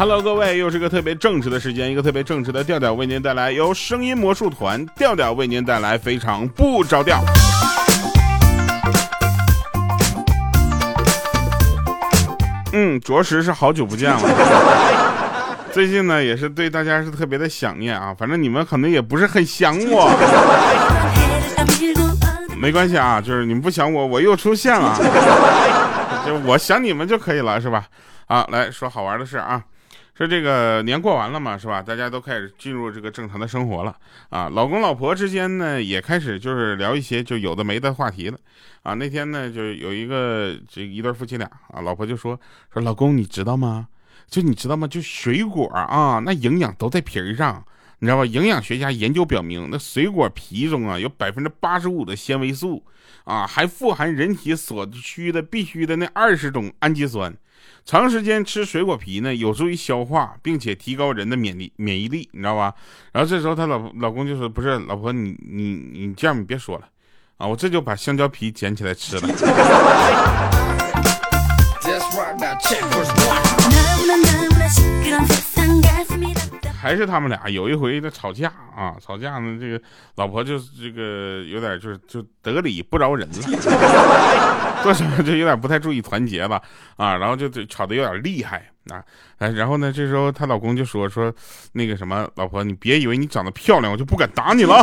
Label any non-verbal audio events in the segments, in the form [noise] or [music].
Hello，各位，又是个特别正直的时间，一个特别正直的调调为您带来由声音魔术团调调为您带来非常不着调。嗯，着实是好久不见了。[laughs] 最近呢，也是对大家是特别的想念啊。反正你们可能也不是很想我，[laughs] 没关系啊，就是你们不想我，我又出现了，[laughs] 就我想你们就可以了，是吧？啊，来说好玩的事啊。说这个年过完了嘛，是吧？大家都开始进入这个正常的生活了啊。老公老婆之间呢，也开始就是聊一些就有的没的话题了啊。那天呢，就有一个这一对夫妻俩啊，老婆就说说老公，你知道吗？就你知道吗？就水果啊，那营养都在皮儿上，你知道吧？营养学家研究表明，那水果皮中啊有百分之八十五的纤维素啊，还富含人体所需的必须的那二十种氨基酸。长时间吃水果皮呢，有助于消化，并且提高人的免疫免疫力，你知道吧？然后这时候她老老公就说：“不是，老婆，你你你这样你别说了啊，我这就把香蕉皮捡起来吃了。[laughs] ”还是他们俩有一回的吵架啊，吵架呢，这个老婆就是这个有点就是就得理不饶人了，[laughs] 做什么就有点不太注意团结了啊，然后就吵得有点厉害啊，然后呢，这时候她老公就说说那个什么，老婆你别以为你长得漂亮我就不敢打你了，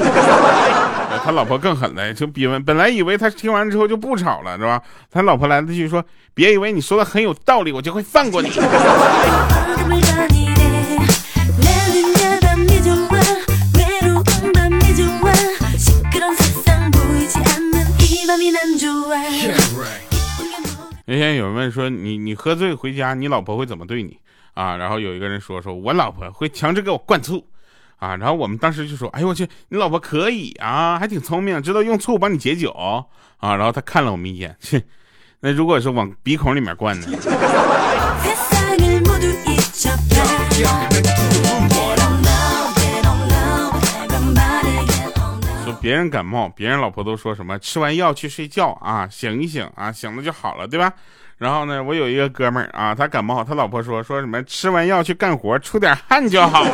[laughs] 他老婆更狠了，就比完本来以为他听完之后就不吵了是吧？他老婆来了句说，别以为你说的很有道理我就会放过你。[laughs] 那天有人问说你你喝醉回家，你老婆会怎么对你啊？然后有一个人说说我老婆会强制给我灌醋啊。然后我们当时就说哎呦我去，你老婆可以啊，还挺聪明，知道用醋帮你解酒啊。然后他看了我们一眼，切，[laughs] 那如果是往鼻孔里面灌呢？人感冒，别人老婆都说什么吃完药去睡觉啊，醒一醒啊，醒了就好了，对吧？然后呢，我有一个哥们儿啊，他感冒，他老婆说说什么吃完药去干活，出点汗就好了。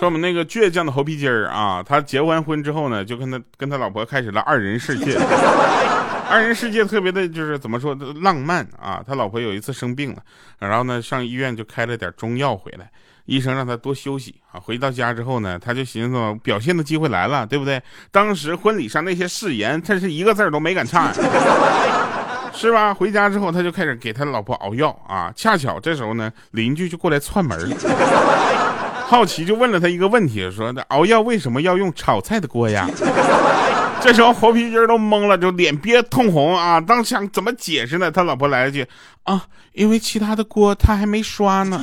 说我们那个倔强的猴皮筋儿啊，他结完婚之后呢，就跟他跟他老婆开始了二人世界。二人世界特别的，就是怎么说浪漫啊！他老婆有一次生病了，然后呢上医院就开了点中药回来，医生让他多休息啊。回到家之后呢，他就寻思表现的机会来了，对不对？当时婚礼上那些誓言，他是一个字都没敢唱，是吧？回家之后他就开始给他老婆熬药啊。恰巧这时候呢，邻居就过来串门，好奇就问了他一个问题，说那熬药为什么要用炒菜的锅呀？这时候猴皮筋都懵了，就脸憋通红啊！当想怎么解释呢？他老婆来了句：“啊，因为其他的锅他还没刷呢。”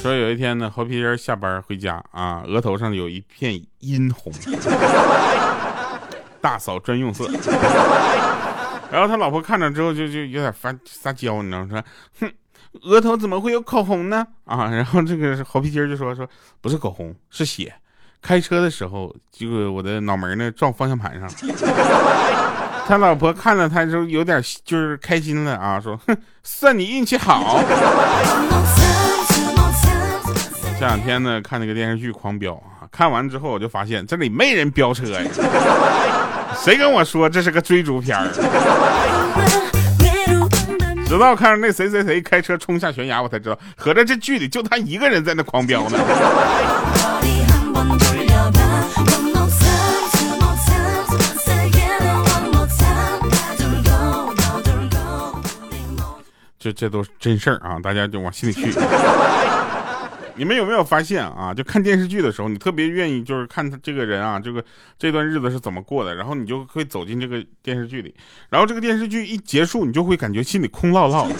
说有一天呢，猴皮筋下班回家啊，额头上有一片殷红，[laughs] 大嫂专用色。然后他老婆看着之后就就有点发撒娇，你知道吗？说，哼，额头怎么会有口红呢？啊，然后这个猴皮筋就说说不是口红，是血。开车的时候，这个我的脑门呢撞方向盘上了。[laughs] 他老婆看着他就有点就是开心了啊，说，哼，算你运气好。这两天呢看那个电视剧《狂飙》啊，看完之后我就发现这里没人飙车呀。谁跟我说这是个追逐片儿？[laughs] 直到看着那谁谁谁开车冲下悬崖，我才知道，合着这剧里就他一个人在那狂飙呢。这这都是真事儿啊，大家就往心里去。你们有没有发现啊？就看电视剧的时候，你特别愿意就是看他这个人啊，这个这段日子是怎么过的，然后你就会走进这个电视剧里，然后这个电视剧一结束，你就会感觉心里空落落的，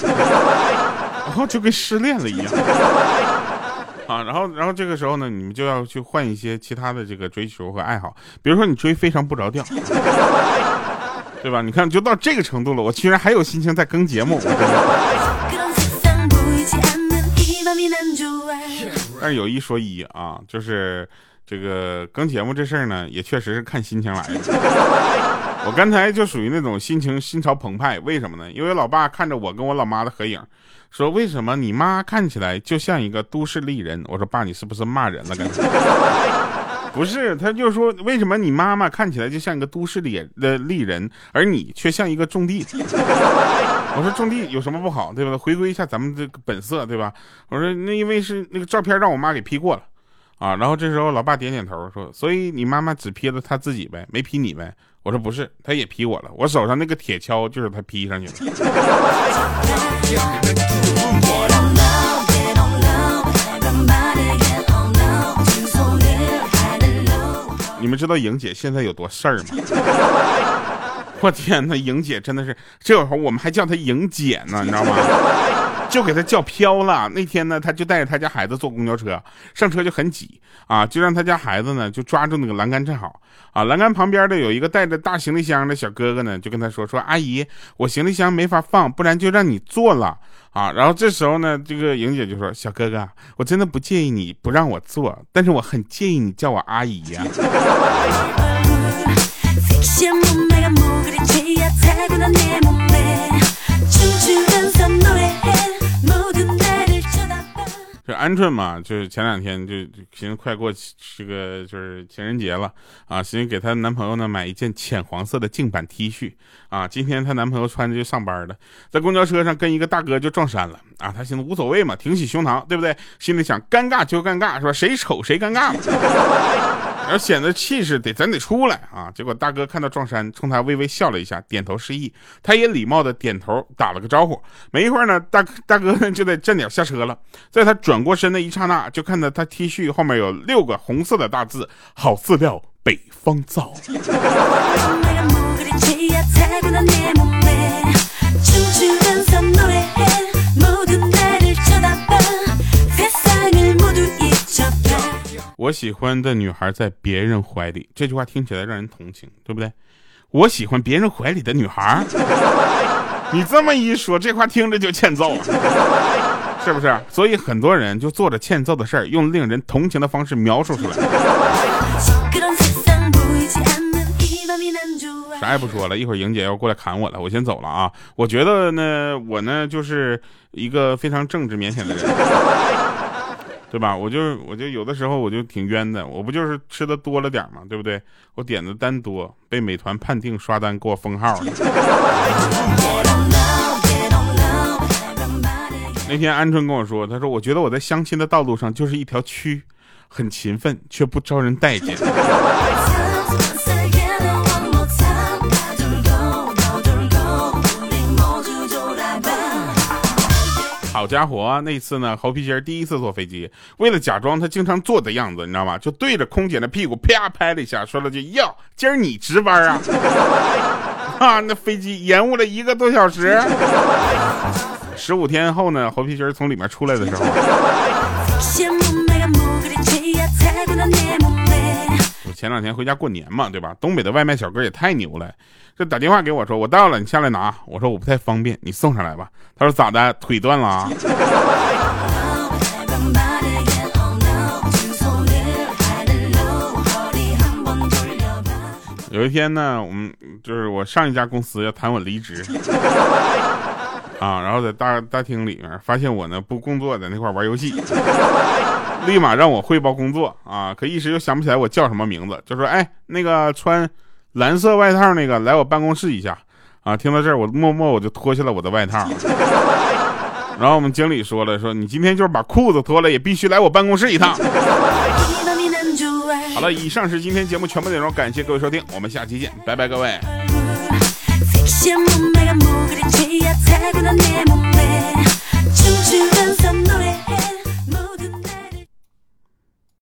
然后就跟失恋了一样 [laughs] 啊。然后，然后这个时候呢，你们就要去换一些其他的这个追求和爱好，比如说你追非常不着调，[laughs] 对吧？你看，就到这个程度了，我居然还有心情在更节目。但是有一说一啊，就是这个更节目这事儿呢，也确实是看心情来的。我刚才就属于那种心情心潮澎湃，为什么呢？因为老爸看着我跟我老妈的合影，说为什么你妈看起来就像一个都市丽人？我说爸，你是不是骂人了？刚才不是，他就说为什么你妈妈看起来就像一个都市丽的丽人，而你却像一个种地？[laughs] 我说种地有什么不好，对吧？回归一下咱们这个本色，对吧？我说那因为是那个照片让我妈给 P 过了，啊，然后这时候老爸点点头说，所以你妈妈只 P 了她自己呗，没 P 你呗？我说不是，她也 P 我了，我手上那个铁锹就是她 P 上去的。[laughs] 你们知道莹姐现在有多事儿吗？[laughs] [laughs] 我天呐，莹姐真的是，这会儿我们还叫她莹姐呢，你知道吗？[laughs] 就给她叫飘了。那天呢，她就带着她家孩子坐公交车，上车就很挤啊，就让她家孩子呢就抓住那个栏杆站好啊。栏杆旁边的有一个带着大行李箱的小哥哥呢，就跟她说说阿姨，我行李箱没法放，不然就让你坐了啊。然后这时候呢，这个莹姐就说小哥哥，我真的不介意你不让我坐，但是我很介意你叫我阿姨呀。[laughs] 这鹌鹑嘛，就是前两天就寻思快过这个就是情人节了啊，寻思给她男朋友呢买一件浅黄色的净版 T 恤啊。今天她男朋友穿着就上班了，在公交车上跟一个大哥就撞衫了啊。她寻思无所谓嘛，挺起胸膛，对不对？心里想尴尬就尴尬是吧？谁丑谁尴尬嘛。要显得气势得咱得出来啊！结果大哥看到撞衫，冲他微微笑了一下，点头示意。他也礼貌的点头打了个招呼。没一会儿呢，大大哥就在站点下车了。在他转过身的一刹那，就看到他 T 恤后面有六个红色的大字：好饲料，北方造。[laughs] 我喜欢的女孩在别人怀里，这句话听起来让人同情，对不对？我喜欢别人怀里的女孩，你这么一说，这话听着就欠揍了，是不是？所以很多人就做着欠揍的事儿，用令人同情的方式描述出来。啥也不说了，一会儿莹姐要过来砍我了，我先走了啊！我觉得呢，我呢就是一个非常正直腼腆的人。对吧？我就我就有的时候我就挺冤的，我不就是吃的多了点嘛，对不对？我点的单多，被美团判定刷单给我封号了。[laughs] 那天鹌鹑跟我说，他说我觉得我在相亲的道路上就是一条蛆，很勤奋却不招人待见。[laughs] 好家伙，那次呢，猴皮筋第一次坐飞机，为了假装他经常坐的样子，你知道吗？就对着空姐的屁股啪拍了一下，说了句：“哟，今儿你值班啊？” [laughs] 啊，那飞机延误了一个多小时。十五天后呢，猴皮筋从里面出来的时候。前两天回家过年嘛，对吧？东北的外卖小哥也太牛了，就打电话给我说我到了，你下来拿。我说我不太方便，你送上来吧。他说咋的？腿断了啊？[laughs] 有一天呢，我们就是我上一家公司要谈我离职啊，然后在大大厅里面发现我呢不工作，在那块玩游戏。立马让我汇报工作啊！可一时又想不起来我叫什么名字，就说：“哎，那个穿蓝色外套那个，来我办公室一下。”啊，听到这儿，我默默我就脱下了我的外套。然后我们经理说了：“说你今天就是把裤子脱了，也必须来我办公室一趟。”好了，以上是今天节目全部内容，感谢各位收听，我们下期见，拜拜，各位。 달구는 내 몸에 춤추는